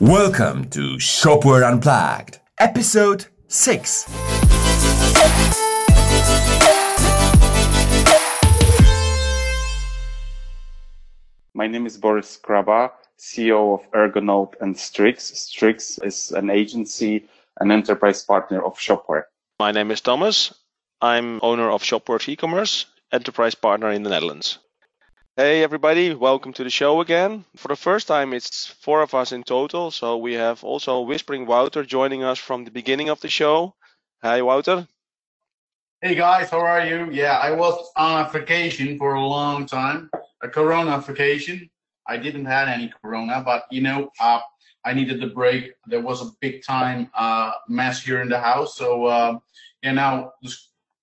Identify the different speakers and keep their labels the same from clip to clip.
Speaker 1: Welcome to Shopware Unplugged, episode 6.
Speaker 2: My name is Boris Kraba, CEO of Ergonode and Strix. Strix is an agency and enterprise partner of Shopware.
Speaker 3: My name is Thomas. I'm owner of Shopware e-commerce, enterprise partner in the Netherlands. Hey everybody, welcome to the show again. For the first time, it's four of us in total. So we have also Whispering Wouter joining us from the beginning of the show. Hi Wouter.
Speaker 4: Hey guys, how are you? Yeah, I was on a vacation for a long time, a Corona vacation. I didn't have any Corona, but you know, uh, I needed the break. There was a big time uh, mess here in the house, so uh, yeah, now the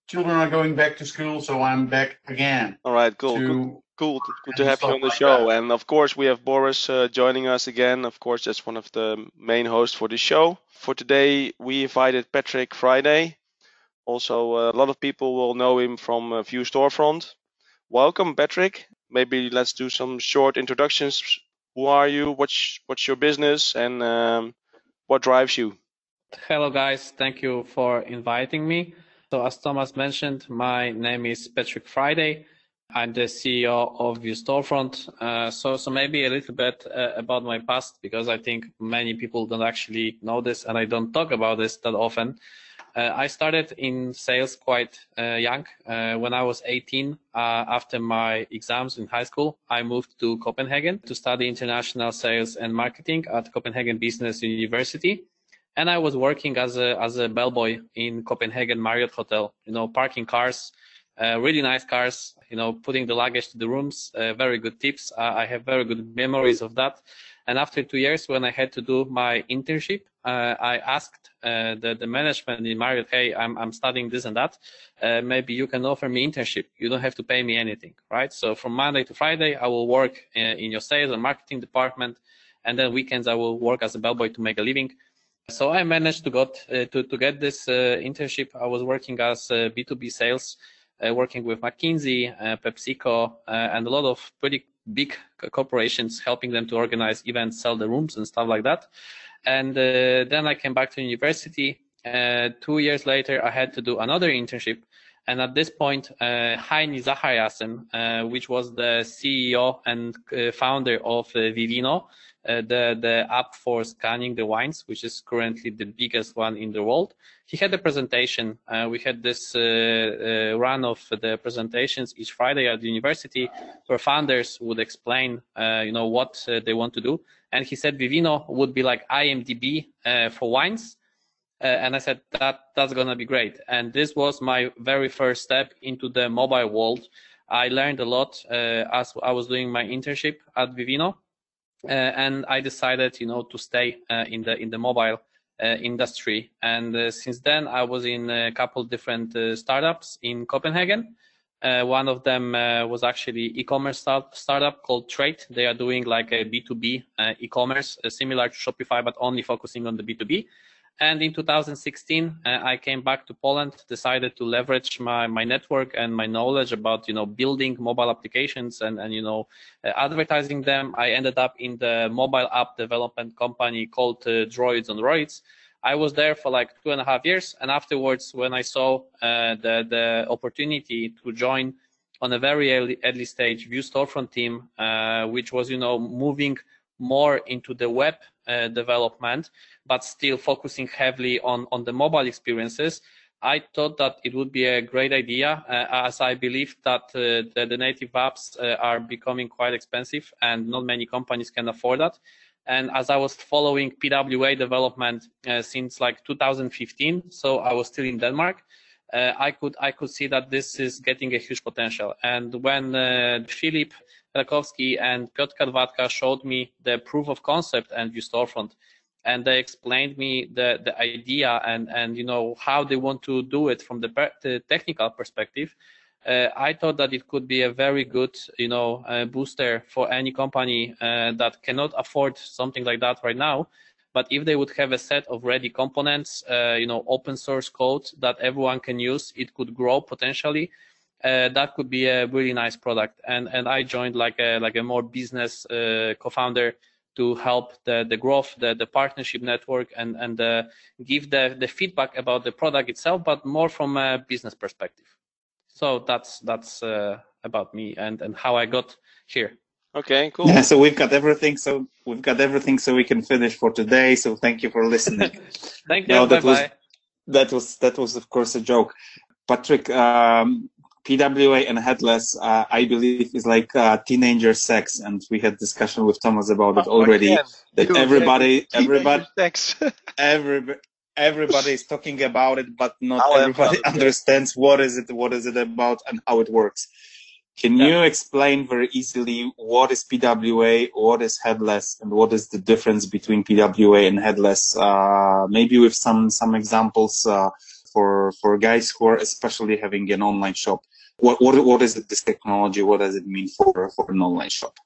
Speaker 4: children are going back to school, so I'm back again.
Speaker 3: All right, cool.
Speaker 4: to-
Speaker 3: Good, cool. to- Good to have you on the
Speaker 4: like
Speaker 3: show.
Speaker 4: that.
Speaker 3: And of course, we have Boris uh, joining us again. Of course, that's one of the main hosts for the show. For today, we invited Patrick Friday. Also, uh, a lot of people will know him from uh, Vue Storefront. Welcome, Patrick. Maybe let's do some short introductions. Who are you? What's what's your business, and um, what drives you?
Speaker 5: Hello, guys. Thank you for inviting me. So, as Thomas mentioned, my name is Patrick Friday. I'm the CEO of Vue Storefront. Uh, so, so maybe a little bit uh, about my past because I think many people don't actually know this, and I don't talk about this that often. Uh, I started in sales quite uh, young. Uh, when I was 18, uh, after my exams in high school, I moved to Copenhagen to study international sales and marketing at Copenhagen Business University and I was working as a as a bellboy in Copenhagen Marriott Hotel. You know, parking cars, uh, really nice cars. You know, putting the luggage to the rooms. Uh, very good tips. I have very good memories of that. And after two years, when I had to do my internship, uh, I asked uh, the the management in Marriott, "Hey, I'm I'm studying this and that. Uh, maybe you can offer me internship. You don't have to pay me anything, right? So from Monday to Friday, I will work in your sales and marketing department, and then weekends I will work as a bellboy to make a living." So I managed to got to to get this internship. I was working as uh, B2B sales, working with McKinsey, uh, PepsiCo, uh, and a lot of pretty big corporations, helping them to organize events, sell the rooms, and stuff like that. And uh, then I came back to university. Uh, two years later, I had to do another internship. And at this point, uh, Heini Zachariasen, uh, which was the CEO and uh, founder of uh, Vivino, uh, the the app for scanning the wines, which is currently the biggest one in the world. He had a presentation. Uh, we had this run of the presentations each Friday at the university, where founders would explain, uh, you know, what they want to do. And he said Vivino would be like IMDb for wines. Uh, and I said that that's gonna be great. And this was my very first step into the mobile world. I learned a lot uh, as I was doing my internship at Vivino uh, and I decided, you know, to stay in the in the mobile uh, industry. And uh, since then, I was in a couple different uh, startups in Copenhagen. One of them was actually e-commerce start- startup called Trade. They are doing like a B2B uh, e-commerce, similar to Shopify, but only focusing on the B2B. And in 2016, uh, I came back to Poland, decided to leverage my, my network and my knowledge about, you know, building mobile applications and, and, you know, uh, advertising them. I ended up in the mobile app development company called uh, Droids on Roids. I was there for like two and a half years. And afterwards, when I saw uh, the, the opportunity to join on a very early, early stage Vue Storefront team, uh, which was, you know, moving more into the web uh, development, but still focusing heavily on, on the mobile experiences, I thought that it would be a great idea, uh, as I believe that uh, the, the native apps uh, are becoming quite expensive and not many companies can afford that. And as I was following PWA development uh, since like 2015, so I was still in Denmark, uh, I could I could see that this is getting a huge potential. And when uh, Filip Rakowski and Piotr Karwatka showed me the proof of concept and Vue Storefront, and they explained me the, the idea and, and you know how they want to do it from the, per- the technical perspective. Uh, I thought that it could be a very good, you know, uh, booster for any company uh, that cannot afford something like that right now. But if they would have a set of ready components, uh, you know, open source code that everyone can use, it could grow potentially. Uh, that could be a really nice product. And and I joined like a like a more business uh, co-founder to help the, the growth, the, the partnership network, and and uh, give the the feedback about the product itself, but more from a business perspective. So that's that's uh, about me and and how I got here.
Speaker 3: Okay, cool.
Speaker 6: Yeah, so we've got everything. So we've got everything, so we can finish for today. So thank you for listening.
Speaker 5: Thank you.
Speaker 6: No,
Speaker 5: bye
Speaker 6: that was
Speaker 5: bye.
Speaker 6: that was that was of course a joke. Patrick, um, PWA and headless, uh, I believe, is like uh, teenager sex, and we had discussion with Thomas about it already.
Speaker 3: Again,
Speaker 6: That
Speaker 3: you
Speaker 6: everybody, everybody,
Speaker 3: Thanks.
Speaker 6: every, everybody is talking about it, but not
Speaker 3: How
Speaker 6: everybody
Speaker 3: about it?
Speaker 6: understands what is it, what is it about, and how it works. Can you explain very easily what is PWA, what is headless, and what is the difference between PWA and headless? Uh, maybe with some some examples uh, for for guys who are especially having an online shop. What what what is this technology? What does it mean for for an online shop?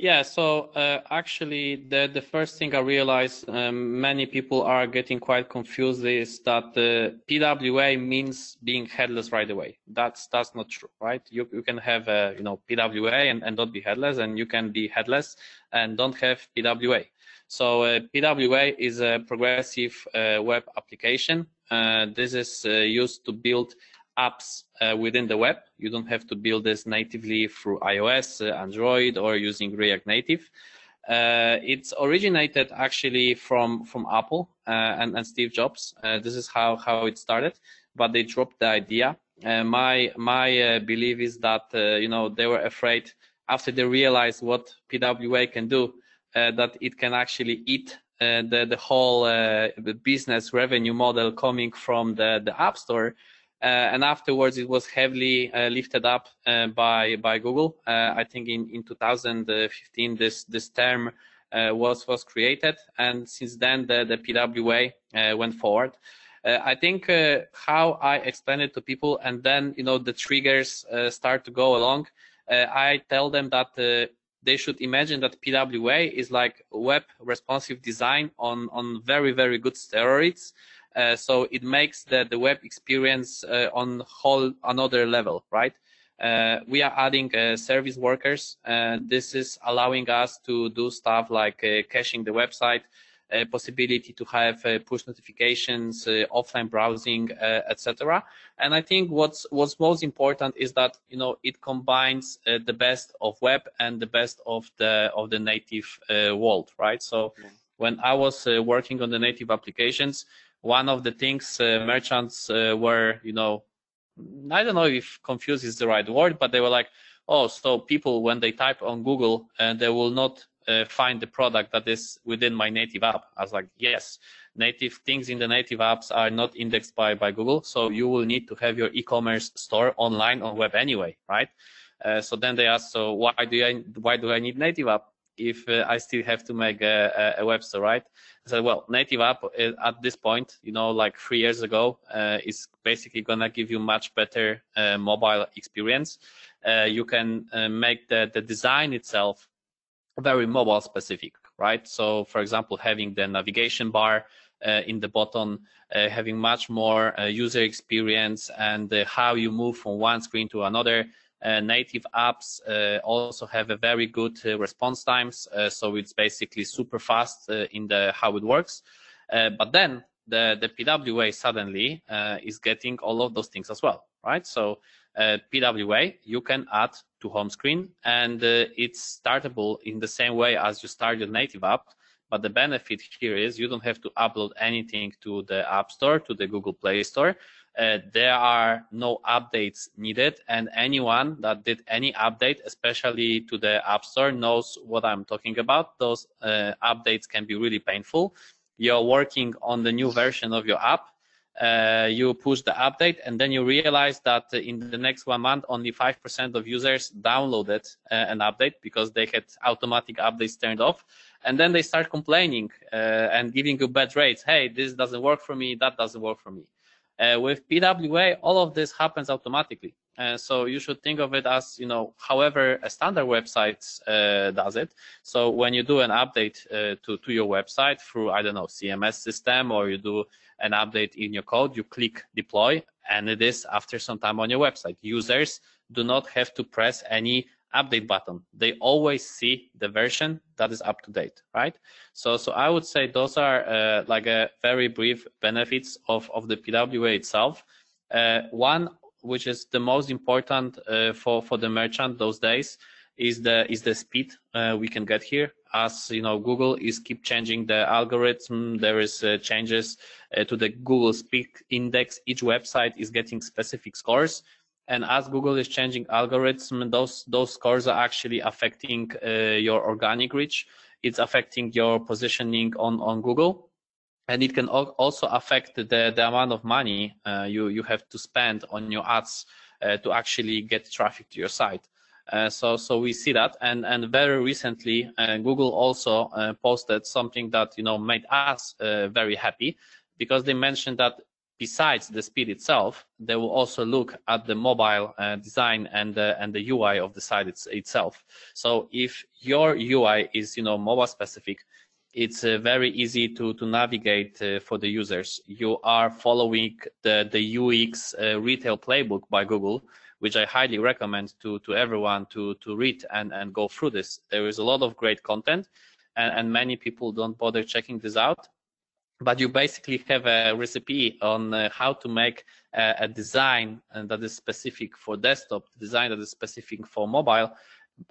Speaker 5: Yeah, so uh, actually, the the first thing I realized um, many people are getting quite confused is that uh, PWA means being headless right away. That's that's not true, right? You you can have uh, you know PWA and, and not be headless, and you can be headless and don't have PWA. So uh, PWA is a progressive uh, web application. Uh, this is uh, used to build apps uh, within the web. You don't have to build this natively through iOS, uh, Android, or using React Native. Uh, it's originated actually from from Apple uh, and, and Steve Jobs. Uh, this is how how it started, but they dropped the idea. Uh, my my belief is that you know they were afraid after they realized what PWA can do that it can actually eat the the whole business revenue model coming from the the App Store. Uh, and afterwards, it was heavily uh, lifted up uh, by by Google. I think in in 2015, this this term was was created, and since then the the PWA went forward. Uh, I think uh, how I explain it to people, and then you know the triggers uh, start to go along. I tell them that they should imagine that PWA is like web responsive design on on very very good steroids. Uh, so it makes the, the web experience uh, on whole another level, right? Uh, we are adding uh, service workers. This is allowing us to do stuff like uh, caching the website, uh, possibility to have uh, push notifications, uh, offline browsing, uh, etc. And I think what's what's most important is that you know it combines uh, the best of web and the best of the of the native uh, world, right? So when I was uh, working on the native applications, one of the things uh, merchants uh, were, you know, I don't know if confused is the right word, but they were like, oh, so people when they type on Google, uh, they will not uh, find the product that is within my native app. I was like, yes, native things in the native apps are not indexed by, by Google. So you will need to have your e-commerce store online on web anyway, right? Uh, so then they asked, so why do I, why do I need native app if uh, I still have to make a, a, web store, right? I said, well, native app uh, at this point, you know, like three years ago, uh, is basically gonna give you much better uh, mobile experience. Uh, you can uh, make the, the design itself very mobile specific, right? So, for example, having the navigation bar in the bottom, having much more user experience and how you move from one screen to another. Uh, native apps uh, also have a very good uh, response times, so it's basically super fast in the how it works. But then the the PWA suddenly is getting all of those things as well, right? So PWA you can add to home screen, and it's startable in the same way as you start your native app. But the benefit here is you don't have to upload anything to the App Store, to the Google Play Store. Uh, there are no updates needed, and anyone that did any update, especially to the App Store, knows what I'm talking about. Those uh, updates can be really painful. You're working on the new version of your app, uh, you push the update, and then you realize that in the next one month, only 5% of users downloaded uh, an update because they had automatic updates turned off. And then they start complaining uh, and giving you bad rates. Hey, this doesn't work for me, that doesn't work for me. Uh, with PWA, all of this happens automatically. Uh, so you should think of it as, you know, however a standard website uh, does it. So when you do an update uh, to, to your website through, I don't know, CMS system, or you do an update in your code, you click deploy, and it is after some time on your website. Users do not have to press any update button. They always see the version that is up to date, right? So, so I would say those are uh, like a very brief benefits of, of the PWA itself. Uh, one, which is the most important uh, for, for the merchant those days, is the is the speed uh, we can get here. As you know, Google is keep changing the algorithm. There is uh, changes uh, to the Google Speed Index. Each website is getting specific scores, and as Google is changing algorithms, those those scores are actually affecting uh, your organic reach. It's affecting your positioning on on Google, and it can also affect the the amount of money uh, you you have to spend on your ads uh, to actually get traffic to your site. Uh, so, so we see that, and and very recently, uh, Google also uh, posted something that you know made us very happy, because they mentioned that besides the speed itself, they will also look at the mobile uh, design and the, and the UI of the site it's, itself. So if your UI is you know mobile specific, it's uh, very easy to to navigate uh, for the users. You are following the the UX uh, retail playbook by Google, which I highly recommend to to everyone to to read and and go through this. There is a lot of great content, and, and many people don't bother checking this out but you basically have a recipe on uh, how to make a, a design that is specific for desktop, design that is specific for mobile.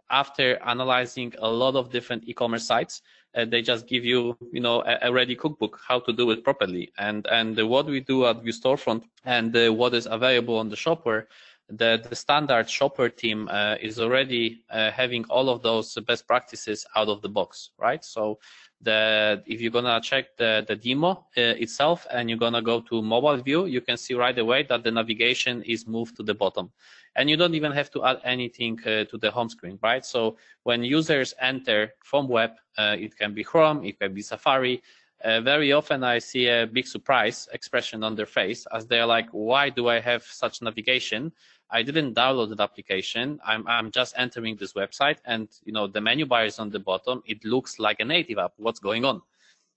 Speaker 5: After analyzing a lot of different e-commerce sites, uh, they just give you, you know, a, a, ready cookbook how to do it properly. And and what we do at Vue Storefront and uh, what is available on the shopware, the the standard shopware team uh, is already uh, having all of those best practices out of the box, right? So the if you're gonna check the the demo uh, itself and you're gonna go to mobile view you can see right away that the navigation is moved to the bottom and you don't even have to add anything uh, to the home screen right so when users enter from web uh, it can be chrome it can be safari uh, very often I see a big surprise expression on their face as they're like, why do I have such navigation? I didn't download the application. I'm, I'm just entering this website and, you know, the menu bar is on the bottom. It looks like a native app. What's going on?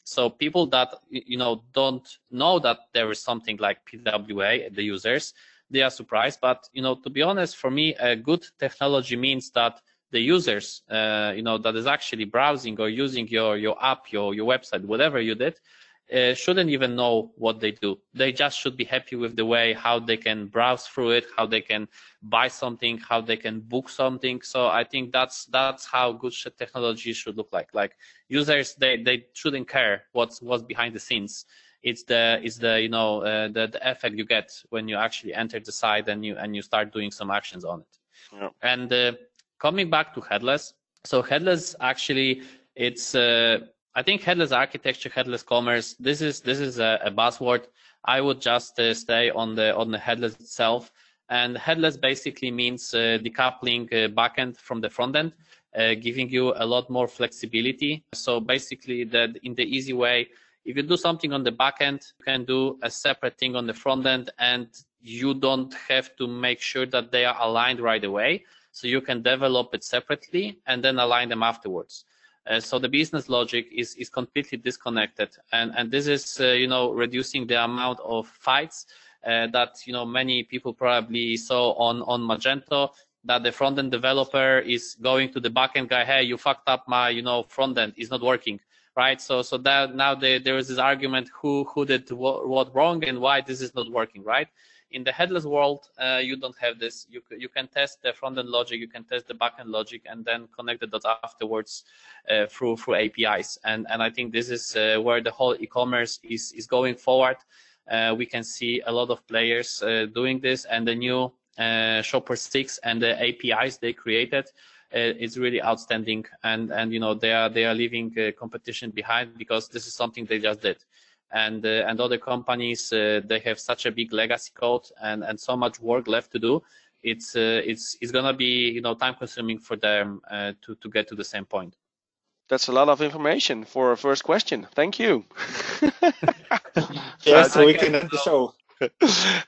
Speaker 5: So people that, you know, don't know that there is something like PWA, the users, they are surprised. But, you know, to be honest, for me, a good technology means that the users, uh, you know, that is actually browsing or using your, your app, your, your website, whatever you did, uh, shouldn't even know what they do. They just should be happy with the way how they can browse through it, how they can buy something, how they can book something. So I think that's that's how good technology should look like. Like users, they they shouldn't care what's what's behind the scenes. It's the it's the you know uh, the the effect you get when you actually enter the site and you and you start doing some actions on it. Yeah. And uh, coming back to headless, so headless actually it's uh, I think headless architecture, headless commerce, this is this is a, a buzzword. I would just uh, stay on the on the headless itself. And headless basically means uh, decoupling uh, backend from the front end, uh, giving you a lot more flexibility. So basically, that in the easy way, if you do something on the backend, you can do a separate thing on the front end, and you don't have to make sure that they are aligned right away. So you can develop it separately and then align them afterwards. Uh, so the business logic is, is completely disconnected. And, and this is, uh, you know, reducing the amount of fights uh, that, you know, many people probably saw on, on Magento that the front end developer is going to the backend guy, hey, you fucked up my, you know, front end is not working, right? So, so that now the, there is this argument who, who did what, what wrong and why this is not working, right? In the headless world, uh, you don't have this. You, you can test the front end logic, you can test the back end logic, and then connect the dots afterwards uh, through through APIs. And and I think this is uh, where the whole e-commerce is is going forward. Uh, we can see a lot of players uh, doing this, and the new uh, Shopware 6 and the APIs they created is really outstanding. And and you know they are they are leaving competition behind because this is something they just did and uh, and other companies uh, they have such a big legacy code and and so much work left to do. It's uh, it's it's gonna be you know time consuming for them to to get to the same point.
Speaker 3: That's a lot of information for a first question. Thank you.
Speaker 6: Yes so we can end the show.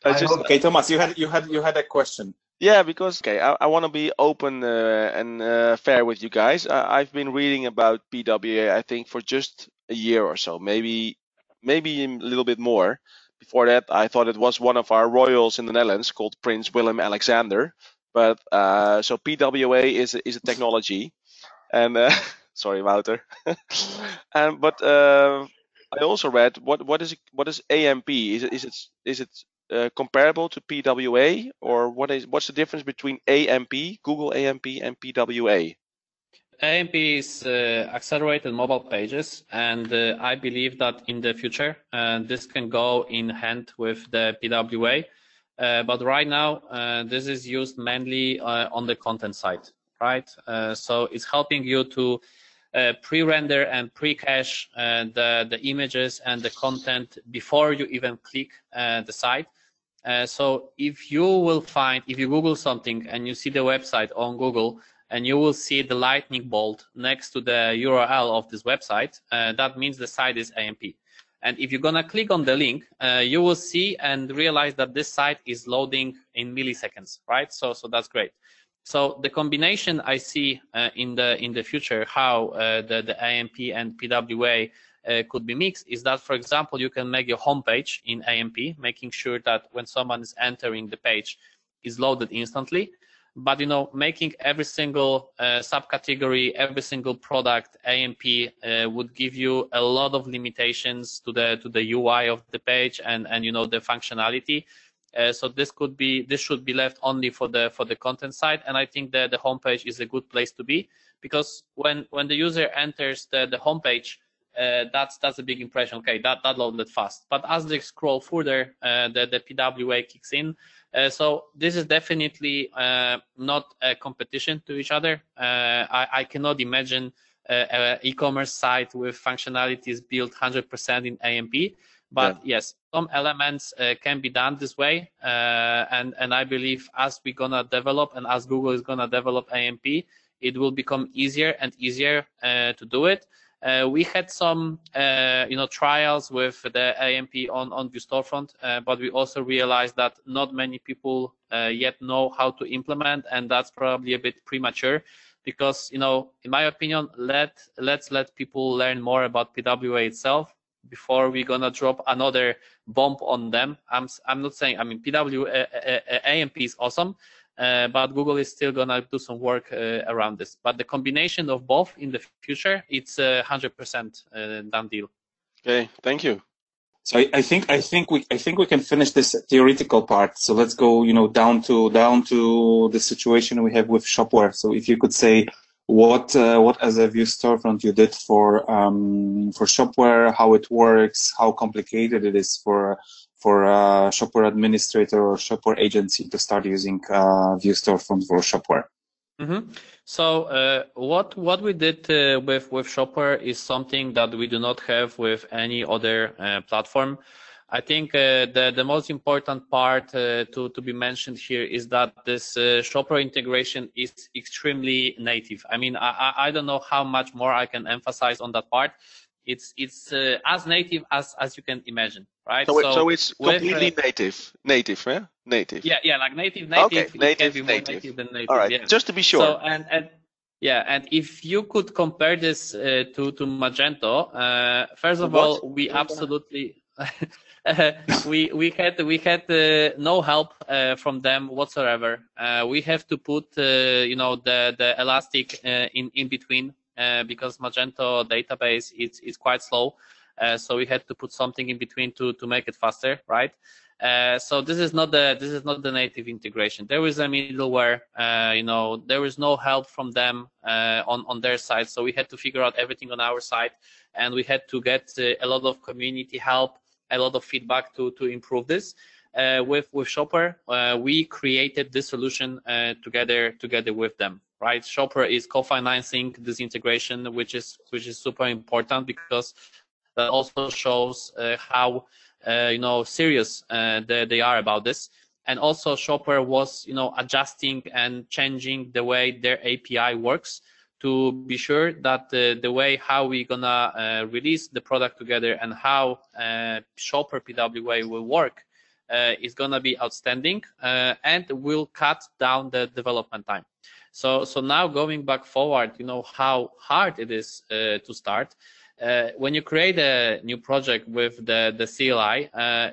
Speaker 6: just, okay thomas you had you had you had a question.
Speaker 3: Yeah, because okay, I, I want to be open uh, and uh, fair with you guys. I, have been reading about PWA, I think, for just a year or so, maybe maybe a little bit more. Before that, I thought it was one of our royals in the Netherlands called Prince Willem Alexander. but uh, so PWA is is a technology, and uh, sorry, Wouter. and but uh, I also read what what is what is AMP? Is it is it is it uh, comparable to PWA, or what is what's the difference between AMP, Google AMP, and PWA?
Speaker 5: AMP is uh, accelerated mobile pages, and uh, I believe that in the future uh, this can go in hand with the PWA. Uh, but right now, uh, this is used mainly uh, on the content side, right? so it's helping you to pre-render and pre-cache the images and the content before you even click the site. so if you will find, if you Google something and you see the website on Google, and you will see the lightning bolt next to the URL of this website. Uh, that means the site is AMP. And if you're gonna click on the link, uh, you will see and realize that this site is loading in milliseconds, right? So, so that's great. So the combination I see uh, in the in the future, how uh, the the AMP and PWA uh, could be mixed, is that, for example, you can make your homepage in AMP, making sure that when someone is entering the page, is loaded instantly but you know making every single uh, subcategory every single product amp uh, would give you a lot of limitations to the to the ui of the page and and you know the functionality. Uh, so this could be this should be left only for the for the content side. And i think that the homepage is a good place to be because when when the user enters the the homepage uh, that's that's a big impression okay that that loaded fast but as they scroll further uh, the the pwa kicks in uh, so this is definitely uh, not a competition to each other. Uh, I, I, cannot imagine an e-commerce site with functionalities built 100% in AMP. But yeah. yes, some elements uh, can be done this way, uh, and and I believe as we're gonna develop and as Google is gonna develop AMP, it will become easier and easier uh, to do it. Uh, we had some, uh, you know, trials with the AMP on on Vue Storefront, uh, but we also realized that not many people uh, yet know how to implement, and that's probably a bit premature, because you know, in my opinion, let let's let people learn more about PWA itself before we're gonna drop another bomb on them. I'm I'm not saying I mean PWA AMP is awesome, uh, but Google is still gonna do some work uh, around this. But the combination of both in the future, it's a hundred percent uh, done deal.
Speaker 3: Okay, thank you.
Speaker 6: So I, I, think I think we I think we can finish this theoretical part. So let's go, you know, down to down to the situation we have with Shopware. So if you could say what uh, what as a Vue Storefront you did for um, for Shopware, how it works, how complicated it is for for a Shopware administrator or Shopware agency to start using uh, Vue Storefront for Shopware.
Speaker 5: Mm-hmm. So uh, what what we did uh, with with Shopware is something that we do not have with any other uh, platform. I think uh, the the most important part uh, to to be mentioned here is that this uh, Shopware integration is extremely native. I mean, I I don't know how much more I can emphasize on that part. It's it's as native as as you can imagine right?
Speaker 3: So, so, so it's completely with, uh, native, native, yeah, native.
Speaker 5: Yeah, yeah, like native, native.
Speaker 3: Okay, native, native.
Speaker 5: native than native.
Speaker 3: All right,
Speaker 5: yeah.
Speaker 3: just to be sure.
Speaker 5: So and and yeah, and if you could compare this uh, to to Magento, uh, first of what? all, we absolutely. we we had we had uh, no help uh, from them whatsoever. Uh, we have to put you know the the elastic in in between because Magento database is is quite slow. Uh, so we had to put something in between to to make it faster, right? Uh, so this is not the this is not the native integration. There is a middleware, uh, you know, there is no help from them uh, on on their side. So we had to figure out everything on our side, and we had to get uh, a lot of community help, a lot of feedback to to improve this. Uh, with with Shopware, we created this solution together together with them. Right, Shopware is co-financing this integration, which is which is super important because that also shows uh, how uh, you know serious uh, they, they are about this. And also shopware was you know adjusting and changing the way their api works to be sure that the, way how we're gonna uh, release the product together and how uh, shopware pwa will work uh, is gonna be outstanding and will cut down the development time so so now going back forward you know how hard it is to start uh, when you create a new project with the, the CLI, uh,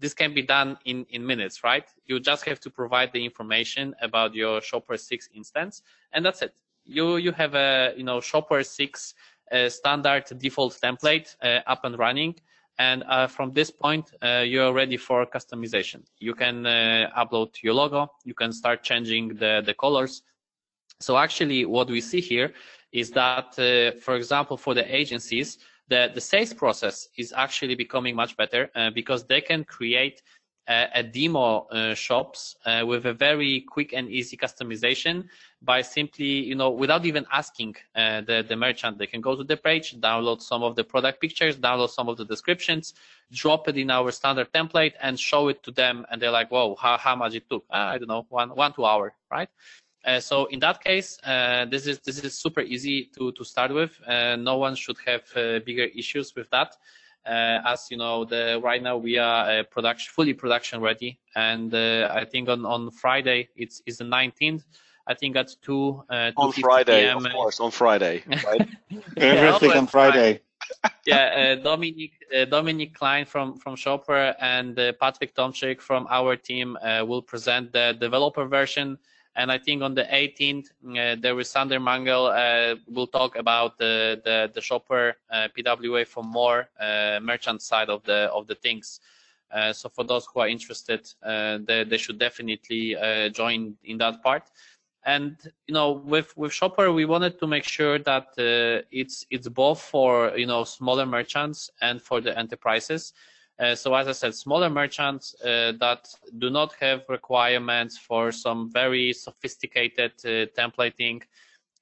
Speaker 5: this can be done in, in minutes, right? You just have to provide the information about your Shopware 6 instance, and that's it. You you have a you know Shopware 6 uh, standard default template uh, up and running, and uh, from this point uh, you're ready for customization. You can uh, upload your logo, you can start changing the the colors. So actually, what we see here is that, uh, for example, for the agencies, the, the sales process is actually becoming much better uh, because they can create a, a demo uh, shops uh, with a very quick and easy customization by simply, you know, without even asking uh, the, the merchant, they can go to the page, download some of the product pictures, download some of the descriptions, drop it in our standard template and show it to them. And they're like, whoa, how, how much it took? Ah, I don't know, one, one, two hour, right? Uh, so in that case, uh, this is this is super easy to to start with. Uh, no one should have uh, bigger issues with that. Uh, as you know, the right now we are production fully production ready, and I think on on Friday it's is the 19th. I think at two.
Speaker 3: on Friday, PM, of course, on Friday, right?
Speaker 6: Everything on Friday.
Speaker 5: yeah, Dominic Dominic Klein from from Shopware and Patrick Tomczyk from our team will present the developer version and I think on the 18th, uh, there is Sander Mangel uh, will talk about the the, the Shopware uh, PWA for more uh, merchant side of the of the things. Uh, so for those who are interested, uh, they, they should definitely join in that part. And you know, with with Shopware, we wanted to make sure that it's it's both for you know smaller merchants and for the enterprises. Uh, so as I said, smaller merchants uh, that do not have requirements for some very sophisticated uh, templating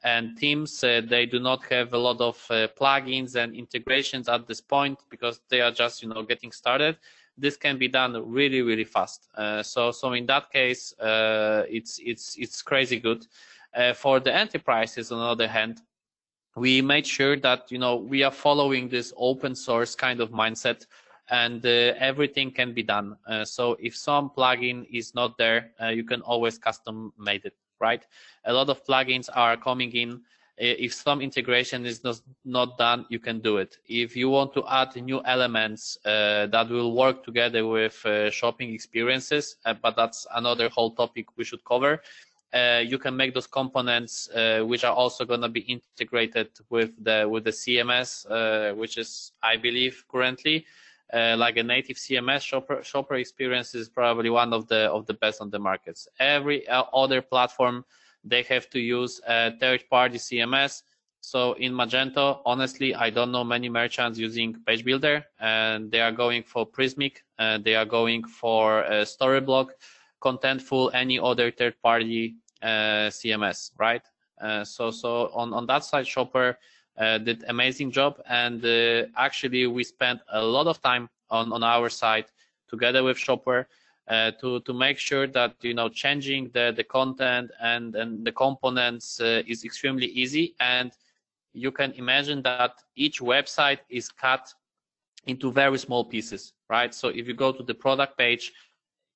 Speaker 5: and teams, they do not have a lot of plugins and integrations at this point because they are just, you know, getting started. This can be done really, really fast. so, so in that case, it's it's it's crazy good. for the enterprises, on the other hand, we made sure that you know we are following this open source kind of mindset and uh, everything can be done. Uh, so if some plugin is not there, uh, you can always custom made it, right? A lot of plugins are coming in. If some integration is not, not done, you can do it. If you want to add new elements uh, that will work together with uh, shopping experiences, uh, but that's another whole topic we should cover. you can make those components, which are also going to be integrated with the with the CMS, which is, I believe, currently uh, like a native CMS Shopware, shopper experience is probably one of the of the best on the markets. Every uh, other platform they have to use a third-party CMS. So in Magento, honestly, I don't know many merchants using Page Builder, and they are going for Prismic, they are going for uh, Storyblok, Contentful, any other third-party uh, CMS, right? Uh, so so on on that side, Shopware uh, did amazing job. And uh, actually we spent a lot of time on, on our side together with Shopware uh, to to make sure that you know changing the the content and and the components uh, is extremely easy. And you can imagine that each website is cut into very small pieces right? So if you go to the product page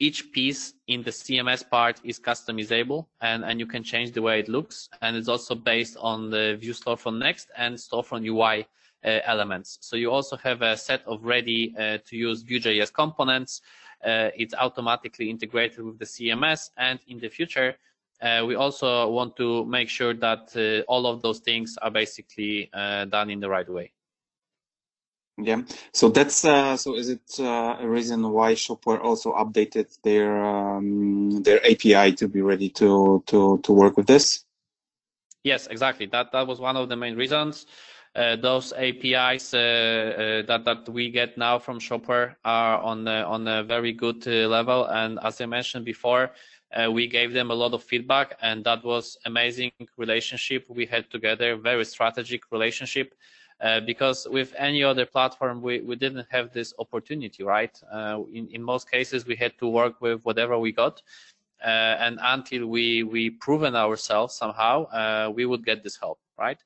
Speaker 5: each piece in the CMS part is customizable and, and you can change the way it looks. And it's also based on the Vue Storefront Next and Storefront UI uh, elements. So you also have a set of ready uh, to use Vue.js components. Uh, it's automatically integrated with the CMS. And in the future, uh, we also want to make sure that uh, all of those things are basically uh, done in the right way.
Speaker 6: Yeah. So that's uh, so. Is it uh, a reason why Shopware also updated their um, their API to be ready to to to work with this?
Speaker 5: Yes, exactly. That that was one of the main reasons. Uh, those APIs uh, uh, that that we get now from Shopware are on on a very good uh, level, and as I mentioned before, we gave them a lot of feedback, and that was amazing relationship we had together. Very strategic relationship uh, because with any other platform we, we didn't have this opportunity right? Uh, in, in most cases we had to work with whatever we got. Uh, and until we we proven ourselves somehow uh, we would get this help right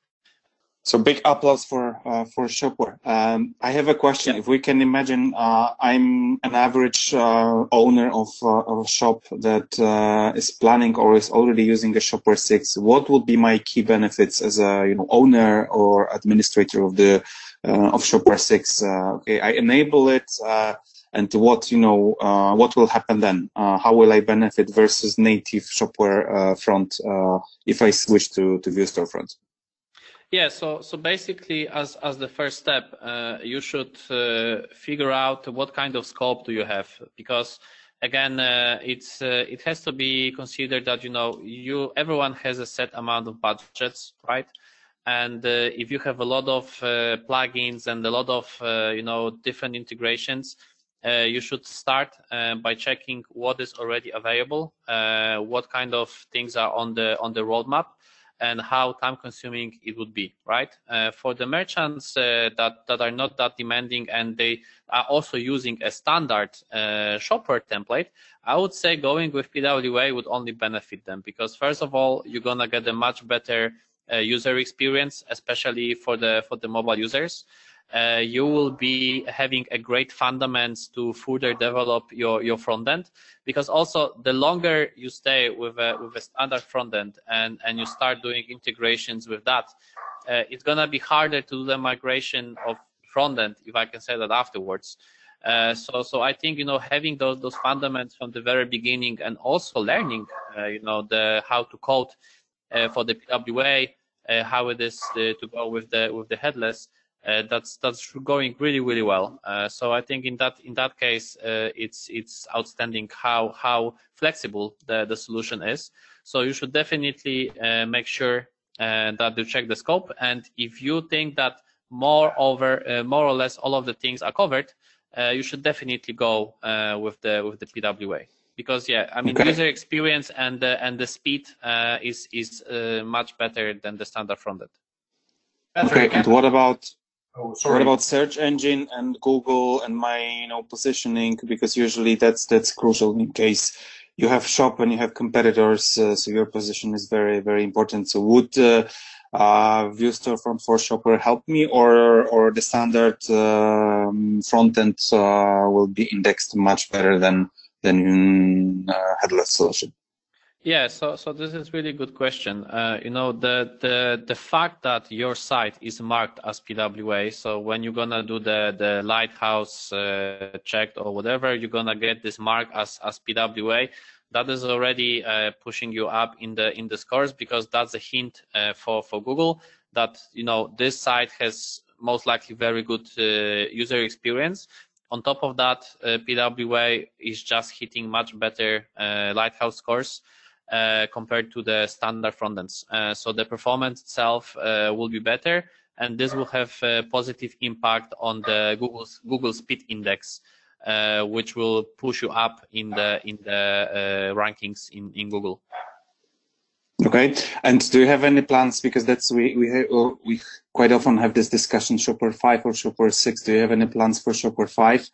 Speaker 6: so big applause for uh, for Shopware. Um, I have a question. Yeah. If we can imagine, uh, I'm an average uh, owner of, uh, of, a shop that uh, is planning or is already using a Shopware six. What would be my key benefits as a you know owner or administrator of the uh, of Shopware six? okay, I enable it. and what you know uh, what will happen then uh, how will i benefit versus native shopware uh, front uh, if i switch to to Vue Storefront
Speaker 5: yeah so so basically as the first step uh, you should uh, figure out what kind of scope do you have because again it's it has to be considered that you know you everyone has a set amount of budgets right? And uh, if you have a lot of uh, plugins and a lot of uh, you know different integrations uh, you should start uh, by checking what is already available, uh, what kind of things are on the on the roadmap, and how time consuming it would be. Right uh, for the merchants uh, that that are not that demanding and they are also using a standard uh, shopware template, I would say going with PWA would only benefit them because first of all you're gonna get a much better user experience, especially for the for the mobile users uh, you will be having a great fundamentals to further develop your, your front end because also the longer you stay with a, with a standard front end and, and you start doing integrations with that, uh, it's gonna be harder to do the migration of front end, if I can say that afterwards. Uh, so, so I think you know having those those fundamentals from the very beginning and also learning, uh, you know, the how to code uh, for the PWA, uh, how it is to go with the with the headless uh, that's that's going really really well. Uh, so I think in that in that case, uh, it's it's outstanding how how flexible the the solution is. So you should definitely uh, make sure uh, that you check the scope, and if you think that more over uh, more or less all of the things are covered, you should definitely go with the with the PWA because yeah, I mean okay. user experience and the and the speed is is much better than the standard frontend.
Speaker 6: Okay, and what about Oh, sorry. What about search engine and Google and my you know positioning? Because usually that's that's crucial in case you have shop and you have competitors, uh, so your position is very very important. So would uh, uh, Vue Storefront for Shopware help me, or or the standard um, front end uh, will be indexed much better than than uh, headless solution?
Speaker 5: Yeah, so so this is really good question. Uh, you know, the the the fact that your site is marked as PWA, so when you're gonna do the the lighthouse uh, checked or whatever, you're gonna get this mark as as PWA. That is already uh, pushing you up in the in the scores because that's a hint uh, for for Google that you know this site has most likely very good uh, user experience. On top of that, uh, PWA is just hitting much better lighthouse scores. Uh, compared to the standard front ends. Uh, so the performance itself uh, will be better, and this will have a positive impact on the Google's Google Speed Index, which will push you up in the in the rankings in in Google.
Speaker 6: Okay. And do you have any plans? Because that's we we we quite often have this discussion: Shopware five or Shopware six. Do you have any plans for Shopware five?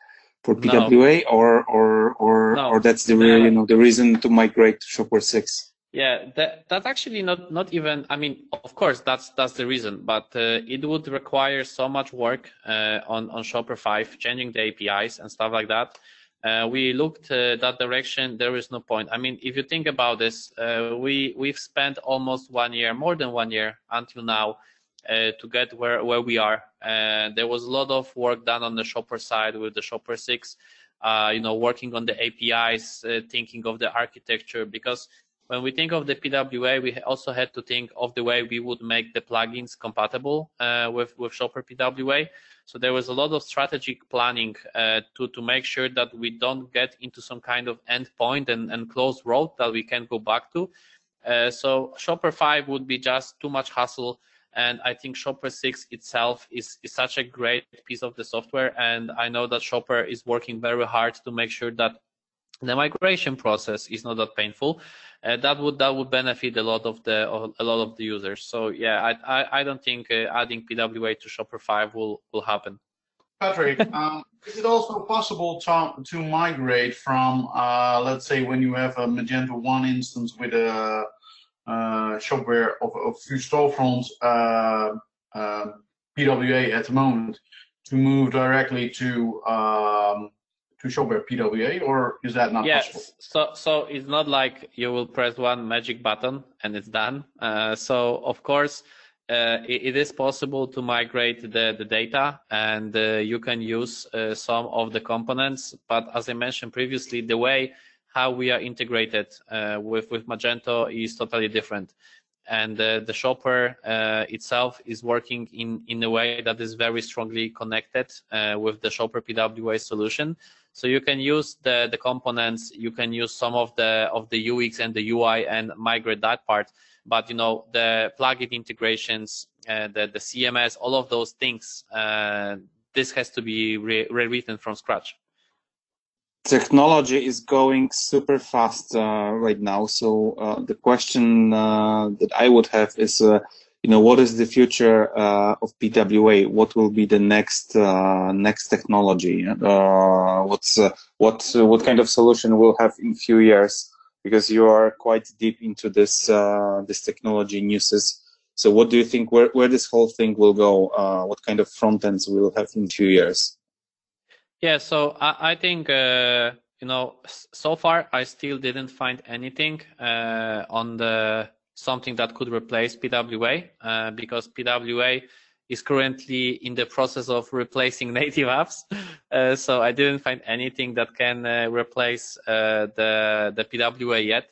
Speaker 6: For PWA, no. or or or no. or that's the real, you know the reason to migrate to Shopware six.
Speaker 5: Yeah, that that's actually not not even. I mean, of course, that's that's the reason, but uh, it would require so much work uh, on on Shopware five, changing the APIs and stuff like that. Uh, we looked uh, that direction. There is no point. I mean, if you think about this, uh, we we've spent almost one year, more than one year until now, uh, to get where, where we are. There was a lot of work done on the Shopware side with the Shopware 6, uh, you know, working on the APIs, uh, thinking of the architecture, because when we think of the PWA, we also had to think of the way we would make the plugins compatible uh, with, with Shopware PWA. So there was a lot of strategic planning uh, to, to make sure that we don't get into some kind of endpoint and, and closed road that we can go back to. So Shopware 5 would be just too much hassle and I think Shopware 6 itself is, is such a great piece of the software. And I know that Shopware is working very hard to make sure that the migration process is not that painful. Uh, that would that would benefit a lot of the a lot of the users. So yeah, I I, I don't think uh, adding PWA to Shopware 5 will will happen.
Speaker 4: Patrick, um, is it also possible to, to migrate from, uh, let's say, when you have a Magento 1 instance with a shopware of, of few storefronts uh, um, PWA at the moment to move directly to um, to shopware PWA, or is that not yes. possible?
Speaker 5: So so it's not like you will press one magic button and it's done. Uh, so of course. uh, it, it is possible to migrate the, the data and uh, you can use uh, some of the components. But as I mentioned previously, the way how we are integrated uh, with, with Magento is totally different. And uh, the Shopware uh, itself is working in, in a way that is very strongly connected with the Shopware PWA solution. So you can use the, the components, you can use some of the of the UX and the UI and migrate that part but you know the plugin integrations, uh, the the CMS, all of those things, uh, this has to be re- rewritten from scratch.
Speaker 6: Technology is going super fast uh, right now. So uh, the question uh, that I would have is, uh, you know, what is the future of PWA? What will be the next next technology? what's what what kind of solution we'll have in few years? because you are quite deep into this uh, this technology uses. So what do you think where, where this whole thing will go? Uh, what kind of front ends we'll have in two years?
Speaker 5: Yeah, so I, I think uh, you know so far I still didn't find anything uh, on the something that could replace PWA uh, because PWA is currently in the process of replacing native apps. Uh, so I didn't find anything that can uh, replace uh, the the PWA yet.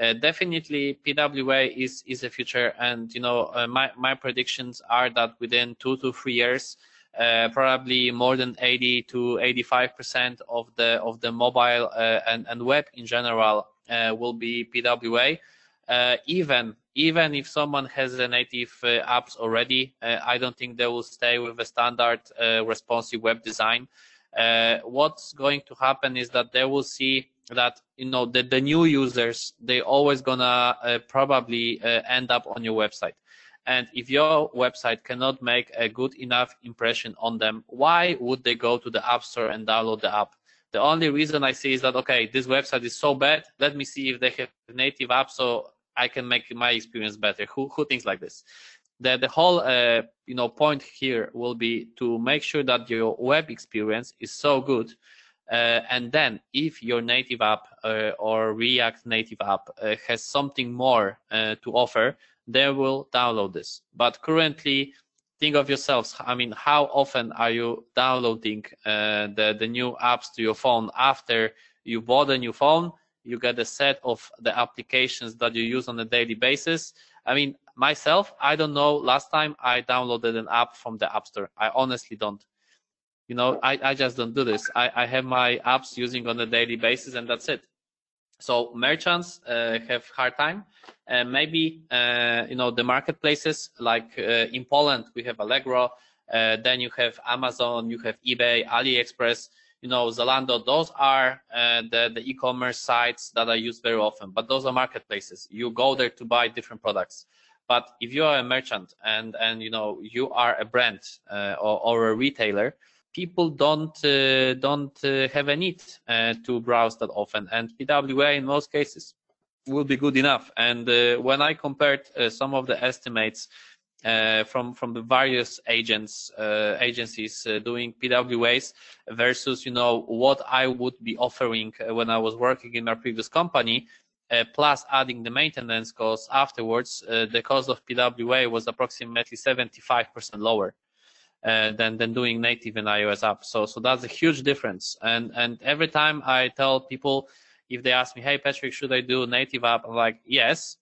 Speaker 5: Uh, definitely, PWA is is a future, and you know uh, my my predictions are that within two to three years, uh, probably more than 80 to 85 percent of the of the mobile and and web in general will be PWA. even even if someone has a native uh, apps already, uh, I don't think they will stay with a standard uh, responsive web design. Uh, what's going to happen is that they will see that you know the, the new users they always gonna uh, probably uh, end up on your website and if your website cannot make a good enough impression on them why would they go to the app store and download the app the only reason i see is that okay this website is so bad let me see if they have native app so I can make my experience better. Who who thinks like this? The the whole uh, you know point here will be to make sure that your web experience is so good. Uh, and then if your native app uh, or React native app uh, has something more uh, to offer, they will download this. But currently, think of yourselves. I mean, how often are you downloading uh, the the new apps to your phone after you bought a new phone? you get a set of the applications that you use on a daily basis. I mean, myself, I don't know last time I downloaded an app from the App Store. I honestly don't. You know, I, I just don't do this. I, I have my apps using on a daily basis and that's it. So merchants uh, have hard time. Maybe, uh, you know, the marketplaces like uh, in Poland, we have Allegro. Then you have Amazon, you have eBay, AliExpress you know, Zalando, those are uh, the, the e-commerce sites that are used very often, but those are marketplaces. You go there to buy different products. But if you are a merchant and, and you know, you are a brand uh, or, or, a retailer, people don't, uh, don't uh, have a need uh, to browse that often. And PWA in most cases will be good enough. And uh, when I compared some of the estimates uh, from from the various agents uh, agencies uh, doing PWAs versus you know what I would be offering uh, when I was working in my previous company. Uh, plus adding the maintenance costs afterwards, uh, the cost of PWA was approximately 75% lower than than doing native and iOS app. So so that's a huge difference. And and every time I tell people if they ask me, hey Patrick, should I do native app? I'm like, yes,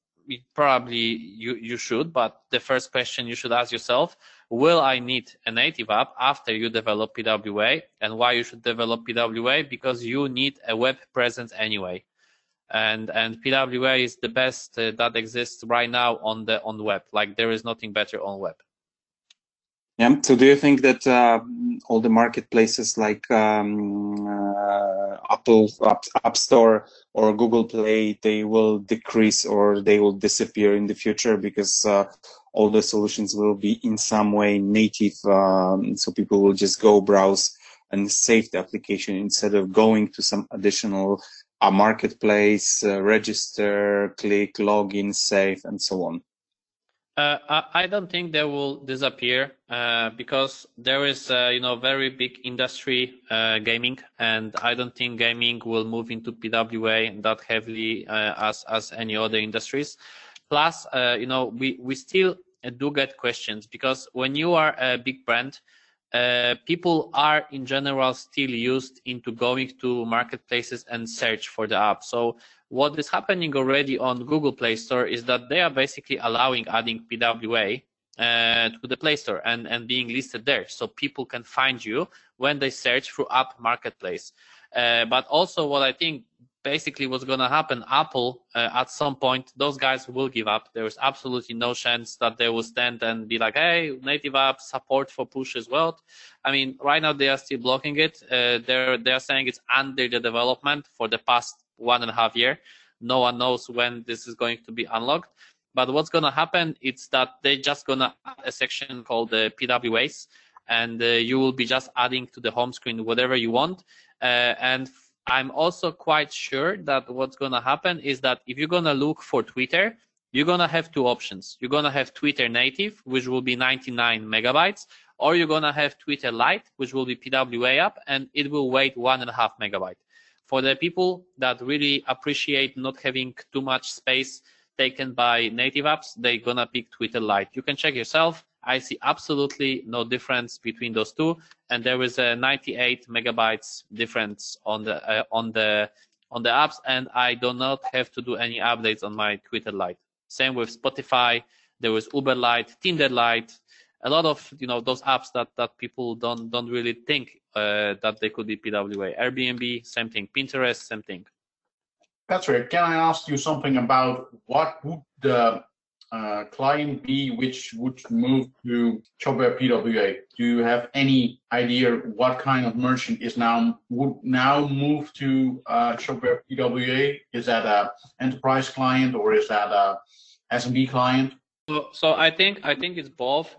Speaker 5: probably you, you should, but the first question you should ask yourself, will I need a native app after you develop PWA? And why you should develop PWA? Because you need a web presence anyway. And, and PWA is the best uh, that exists right now on the on web. Like there is nothing better on web.
Speaker 6: Yeah. So do you think that uh, all the marketplaces like um, uh, Apple App, App, Store or Google Play, they will decrease or they will disappear in the future because uh, all the solutions will be in some way native. Um, so people will just go browse and save the application instead of going to some additional uh, marketplace, uh, register, click, login, save, and so on.
Speaker 5: Uh, I don't think they will disappear uh, because there is, uh, you know, very big industry uh, gaming, and I don't think gaming will move into PWA that heavily uh, as as any other industries. Plus, uh, you know, we we still do get questions because when you are a big brand, uh, people are in general still used into going to marketplaces and search for the app. So what is happening already on Google Play Store is that they are basically allowing adding PWA uh, to the Play Store and, and being listed there. So people can find you when they search through app marketplace. Uh, but also what I think basically what's going to happen apple uh, at some point those guys will give up there is absolutely no chance that they will stand and be like hey native app support for push as well i mean right now they are still blocking it uh, they're they're saying it's under the development for the past one and a half year no one knows when this is going to be unlocked but what's going to happen is that they're just going to add a section called the pwas and uh, you will be just adding to the home screen whatever you want uh, and I'm also quite sure that what's going to happen is that if you're going to look for Twitter, you're going to have two options. You're going to have Twitter native, which will be 99 megabytes, or you're going to have Twitter Lite, which will be PWA app, and it will wait one and a half megabyte. For the people that really appreciate not having too much space taken by native apps, they're to pick Twitter Lite. You can check yourself. I see absolutely no difference between those two, and there is a 98 megabytes difference on the uh, on the on the apps, and I do not have to do any updates on my Twitter Lite. Same with Spotify. There was Uber Lite, Tinder Lite, a lot of you know those apps that that people don't don't really think uh, that they could be PWA. Airbnb, same thing. Pinterest, same thing.
Speaker 4: Patrick, can I ask you something about what would the uh, client be which would move to Shopware PWA? Do you have any idea what kind of merchant is now would now move to uh, Shopware PWA? Is that a enterprise client or is that a SMB client?
Speaker 5: So, so I think I think it's both.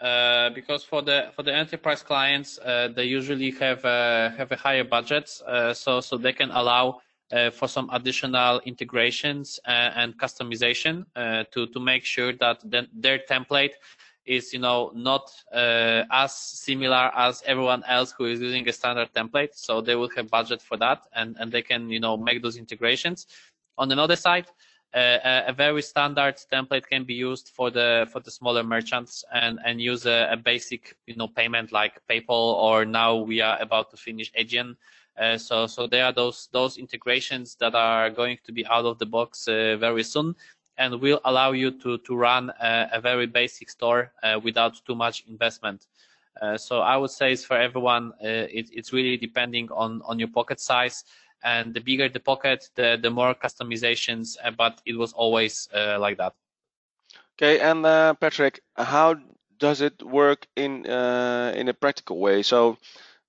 Speaker 5: Uh, because for the for the enterprise clients, uh, they usually have uh, have a higher budgets, uh, so so they can allow uh, for some additional integrations and customization to to make sure that the, their template is you know not as similar as everyone else who is using a standard template. So they will have budget for that and and they can you know make those integrations. On another side uh, a very standard template can be used for the for the smaller merchants and and use a, a basic you know payment like paypal or now we are about to finish Adyen uh, so, so there are those those integrations that are going to be out of the box uh, very soon, and will allow you to to run a, a very basic store uh, without too much investment. Uh, so I would say it's for everyone. Uh, it, it's really depending on on your pocket size, and the bigger the pocket, the the more customizations. but it was always like that.
Speaker 3: Okay, and Patrick, how does it work in in a practical way? So.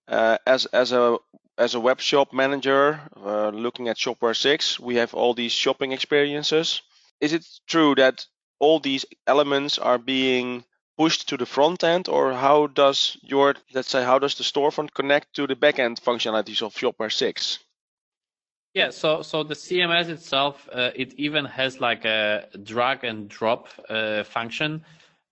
Speaker 3: Uh, as as a as a web shop manager uh, looking at Shopware 6, we have all these shopping experiences. Is it true that all these elements are being pushed to the front end or how does your let's say how does the storefront connect to the backend functionalities of Shopware 6?
Speaker 5: Yeah, so so the CMS itself, uh, it even has like a drag and drop uh, function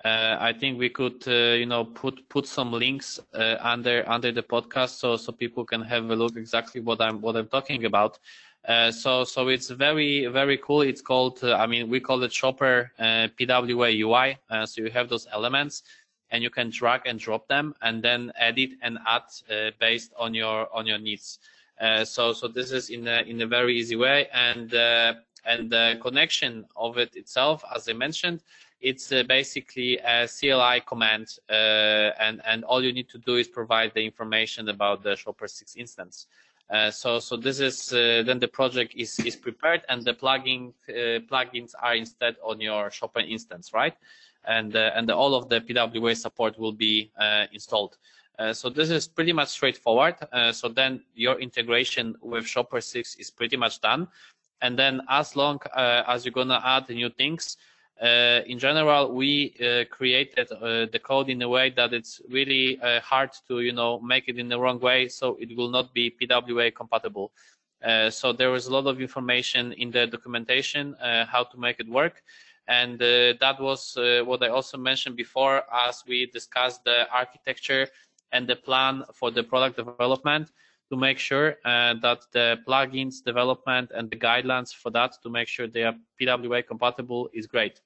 Speaker 5: uh, I think we could, uh, you know, put put some links uh, under under the podcast so so people can have a look exactly what I'm what I'm talking about. Uh, so so it's very very cool. It's called, I mean, we call it Shopware PWA UI. so you have those elements, and you can drag and drop them, and then edit and add based on your on your needs. So so this is in a in a very easy way, and and the connection of it itself, as I mentioned it's uh, basically a CLI command, uh, and and all you need to do is provide the information about the Shopware 6 instance. Uh, so so this is uh, then the project is is prepared, and the plugin uh, plugins are instead on your Shopware instance, right? And uh, and all of the PWA support will be installed. So this is pretty much straightforward. so then your integration with Shopware 6 is pretty much done. And then as long as you're gonna add new things, uh, in general, we uh, created uh, the code in a way that it's really uh, hard to, you know, make it in the wrong way, so it will not be PWA compatible. Uh, so there is a lot of information in the documentation uh, how to make it work, and that was what I also mentioned before as we discussed the architecture and the plan for the product development to make sure that the plugins development and the guidelines for that to make sure they are PWA compatible is great.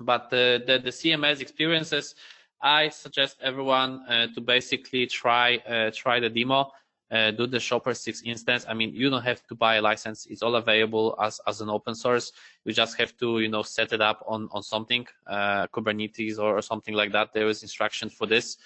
Speaker 5: But the, the, the CMS experiences, I suggest everyone uh, to basically try uh, try the demo, uh, do the Shopware 6 instance. I mean, you don't have to buy a license; it's all available as as an open source. You just have to you know set it up on on something, uh, Kubernetes or, or, something like that. There is instruction for this, uh,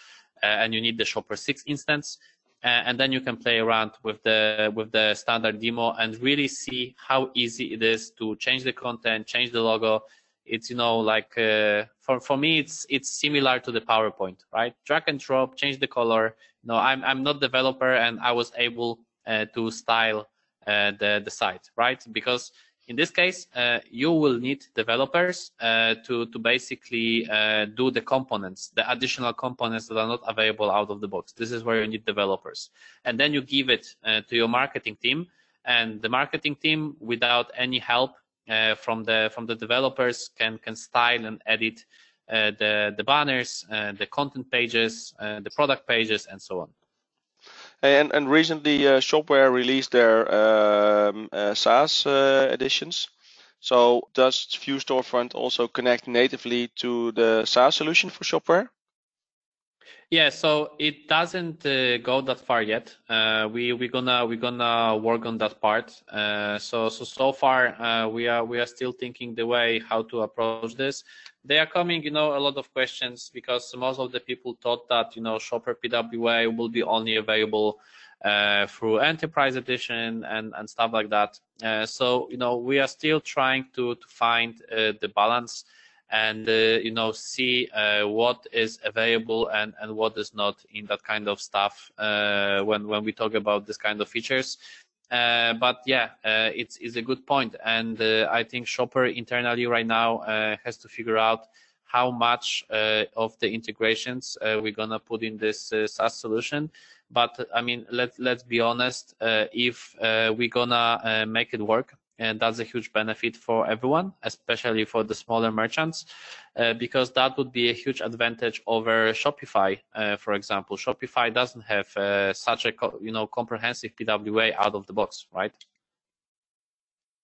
Speaker 5: and you need the Shopware 6 instance. Uh, and then you can play around with the with the standard demo and really see how easy it is to change the content, change the logo, it's you know like uh, for for me it's it's similar to the PowerPoint, right? Drag and drop, change the color. Know, I'm I'm not developer and I was able uh, to style uh, the the site, right? Because in this case, uh, you will need developers uh, to to basically uh, do the components, the additional components that are not available out of the box. This is where you need developers, and then you give it to your marketing team, and the marketing team, without any help uh, from the from the developers can can style and edit uh, the the banners, uh, the content pages, the product pages, and so on.
Speaker 3: And and recently, Shopware released their um, SaaS editions. So does Vue Storefront also connect natively to the SaaS solution for Shopware?
Speaker 5: Yeah, so it doesn't uh, go that far yet. Uh, we we gonna we gonna work on that part. Uh, so so so far uh, we are we are still thinking the way how to approach this. They are coming, you know, a lot of questions because most of the people thought that you know Shopware PWA will be only available uh, through Enterprise Edition and and stuff like that. Uh, so you know we are still trying to to find the balance and uh, you know see uh, what is available and and what is not in that kind of stuff uh, when when we talk about this kind of features uh, but yeah uh, it's it's a good point and uh, i think Shopware internally right now uh, has to figure out how much uh, of the integrations uh, we're gonna put in this SaaS solution but I mean, let let's be honest. if we're gonna make it work, and that's a huge benefit for everyone, especially for the smaller merchants, uh, because that would be a huge advantage over Shopify, uh, for example. Shopify doesn't have uh, such a you know comprehensive PWA out of the box, right?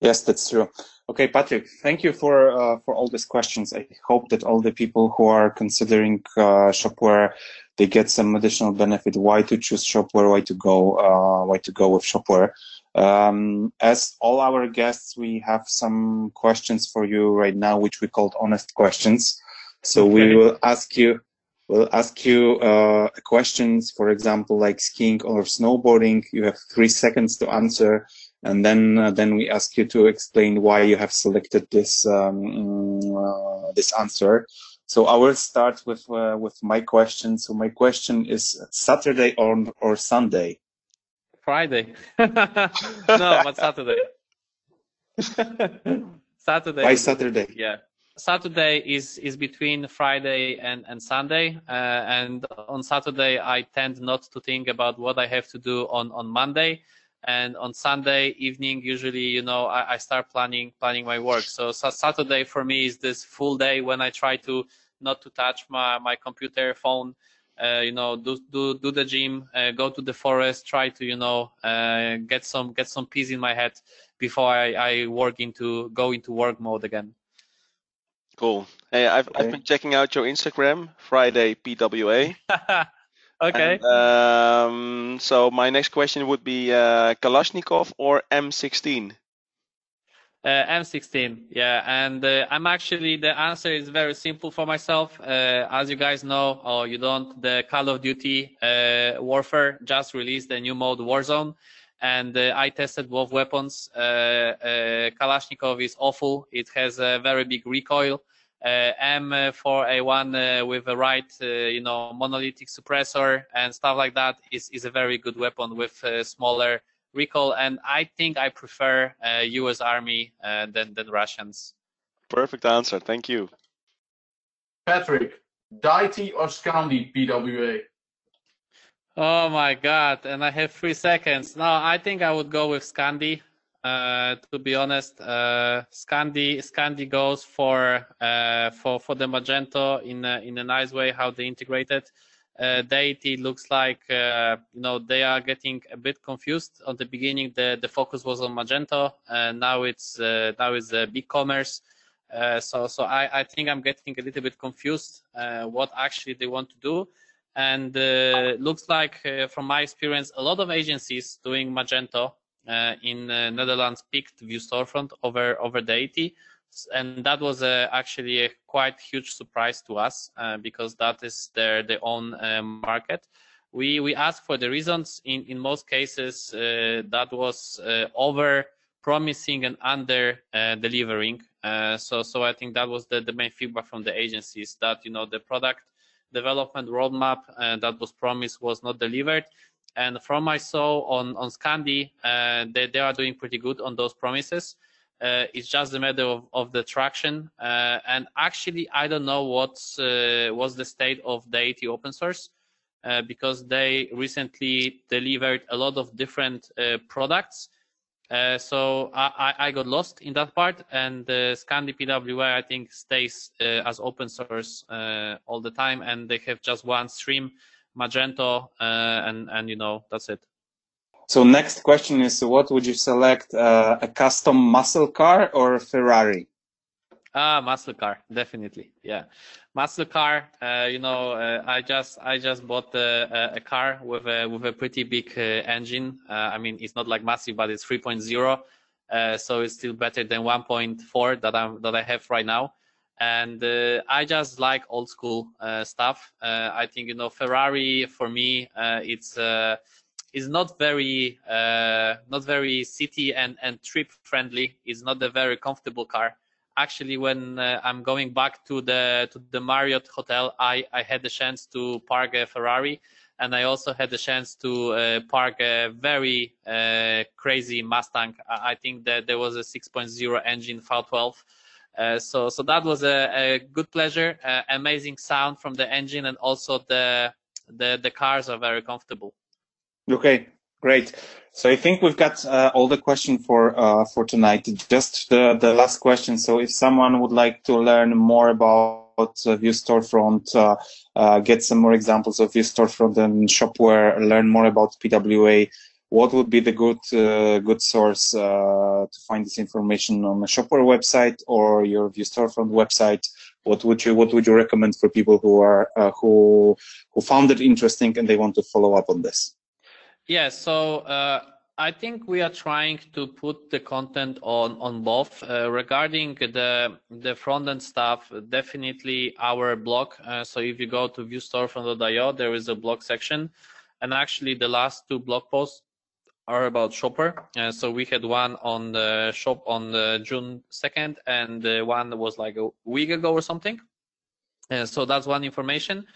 Speaker 6: Yes, that's true. Okay, Patrick, thank you for uh, for all these questions. I hope that all the people who are considering uh, Shopware they get some additional benefit. Why to choose Shopware? Why to go? Uh, why to go with Shopware? Um, as all our guests, we have some questions for you right now, which we called honest questions. So okay. we will ask you, we'll ask you uh, questions, for example, like skiing or snowboarding. You have three seconds to answer, and then uh, then we ask you to explain why you have selected this um, uh, this answer. So I will start with uh, with my question. So my question is Saturday or or Sunday.
Speaker 5: Friday. no, but Saturday. Saturday.
Speaker 6: Why Saturday?
Speaker 5: Yeah. Saturday is is between Friday and and Sunday, uh, and on Saturday I tend not to think about what I have to do on on Monday, and on Sunday evening usually you know I, I start planning planning my work. So, so Saturday for me is this full day when I try to not to touch my my computer phone uh, you know do do do the gym uh, go to the forest try to you know uh, get some get some peace in my head before I, I work into go into work mode again.
Speaker 3: Cool. Hey i've, okay. I've been checking out your instagram friday pwa
Speaker 5: okay.
Speaker 3: And, um, so my next question would be uh, kalashnikov or m16
Speaker 5: uh, M16, yeah, and uh, I'm actually the answer is very simple for myself. Uh, as you guys know, or you don't, the Call of Duty uh, Warfare just released a new mode Warzone, and uh, I tested both weapons. Uh, Kalashnikov is awful; it has a very big recoil. M4A1 with a right, you know, monolithic suppressor and stuff like that is is a very good weapon with smaller recall, and I think I prefer uh, U.S. Army uh, than than Russians.
Speaker 3: Perfect answer. Thank you.
Speaker 4: Patrick, Deity or Scandi PWA?
Speaker 5: Oh my God! And I have three seconds. No, I think I would go with Scandi. Uh, to be honest, uh, Scandi Scandi goes for uh, for for the Magento in a, in a nice way how they integrate it uh, Deity looks like uh, you know they are getting a bit confused. On the beginning, the, the focus was on Magento, and now it's uh, now it's uh, BigCommerce. Uh, so so I, I think I'm getting a little bit confused uh, what actually they want to do. And uh, looks like, from my experience, a lot of agencies doing Magento in Netherlands picked Vue Storefront over over Deity, and that was uh, actually a quite huge surprise to us uh, because that is their their own uh, market. We we asked for the reasons. In in most cases, that was over promising and under delivering. so so I think that was the, the main feedback from the agencies that you know the product development roadmap uh, that was promised was not delivered. And from I saw on on Scandi, uh, they they are doing pretty good on those promises. Uh, it's just a matter of, of the traction. Uh, and actually, I don't know what's uh, what's the state of Deity open source uh, because they recently delivered a lot of different products uh, so I, I, got lost in that part, and the Scandi PWA I think stays uh, as open source uh, all the time, and they have just one stream, Magento, uh, and and you know that's it.
Speaker 6: So next question is, what would you select, uh, a custom muscle car or a Ferrari?
Speaker 5: Ah, muscle car, definitely. Yeah, muscle car. Uh, you know, uh, I just I just bought a, a, car with a with a pretty big uh, engine. Uh, I mean, it's not like massive, but it's 3.0, uh, so it's still better than 1.4 that I'm that I have right now. And uh, I just like old school stuff. I think you know Ferrari for me, it's is not very uh, not very city and and trip friendly. It's not a very comfortable car actually when uh, I'm going back to the to the Marriott hotel, I I had the chance to park a Ferrari, and I also had the chance to uh, park a very uh, crazy Mustang. I think that there was a 6.0 engine V12. Uh, so so that was a, a good pleasure, uh, amazing sound from the engine, and also the the the cars are very comfortable.
Speaker 6: Okay, Great. So I think we've got uh, all the questions for uh, for tonight. Just the, the last question. So if someone would like to learn more about uh, Vue Storefront, uh, uh, get some more examples of Vue Storefront and Shopware, learn more about PWA, what would be the good uh, good source to find this information on the Shopware website or your Vue Storefront website? What would you what would you recommend for people who are who who found it interesting and they want to follow up on this?
Speaker 5: Yeah, so uh, I think we are trying to put the content on on both. Uh, regarding the the front end stuff, definitely our blog. Uh, so if you go to vuestorefront.io, there is a blog section, and actually the last two blog posts are about Shopware. Uh, so we had one on the shop on the June 2nd, and one was like a week ago or something. Uh, so that's one information.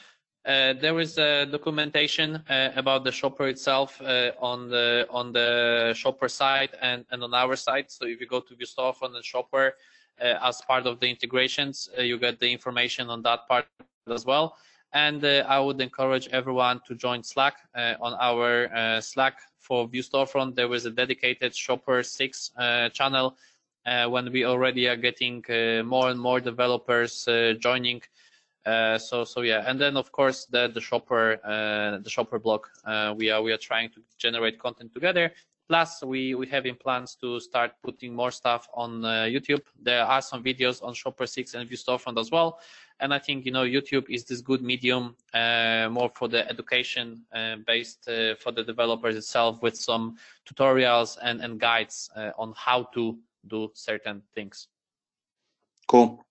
Speaker 5: Uh, there is a documentation uh, about the Shopware itself uh, on the on the Shopware side and, and on our side. So if you go to Vue Storefront and Shopware uh, as part of the integrations, uh, you get the information on that part as well. And I would encourage everyone to join Slack. on our Slack for Vue Storefront, there is a dedicated Shopware 6 channel when we already are getting more and more developers joining uh, so so yeah, and then of course the the Shopware uh, the Shopware blog uh, we are we are trying to generate content together. Plus we we have in plans to start putting more stuff on uh, YouTube. There are some videos on Shopware Six and Vue Storefront as well. And I think you know YouTube is this good medium uh, more for the education based for the developers itself with some tutorials and and guides on how to do certain things.
Speaker 6: Cool.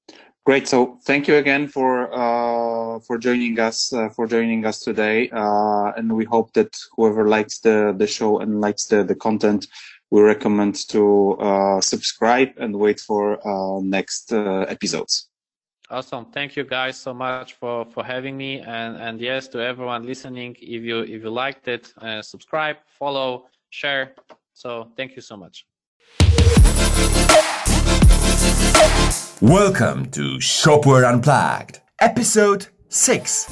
Speaker 6: Great. So thank you again for uh, for joining us uh, for joining us today, uh, and we hope that whoever likes the the show and likes the the content, we recommend to uh, subscribe and wait for uh, next uh, episodes.
Speaker 5: Awesome. Thank you guys so much for for having me, and and yes to everyone listening. If you if you liked it, subscribe, follow, share. So thank you so much.
Speaker 1: Welcome to Shopware Unplugged, episode 6.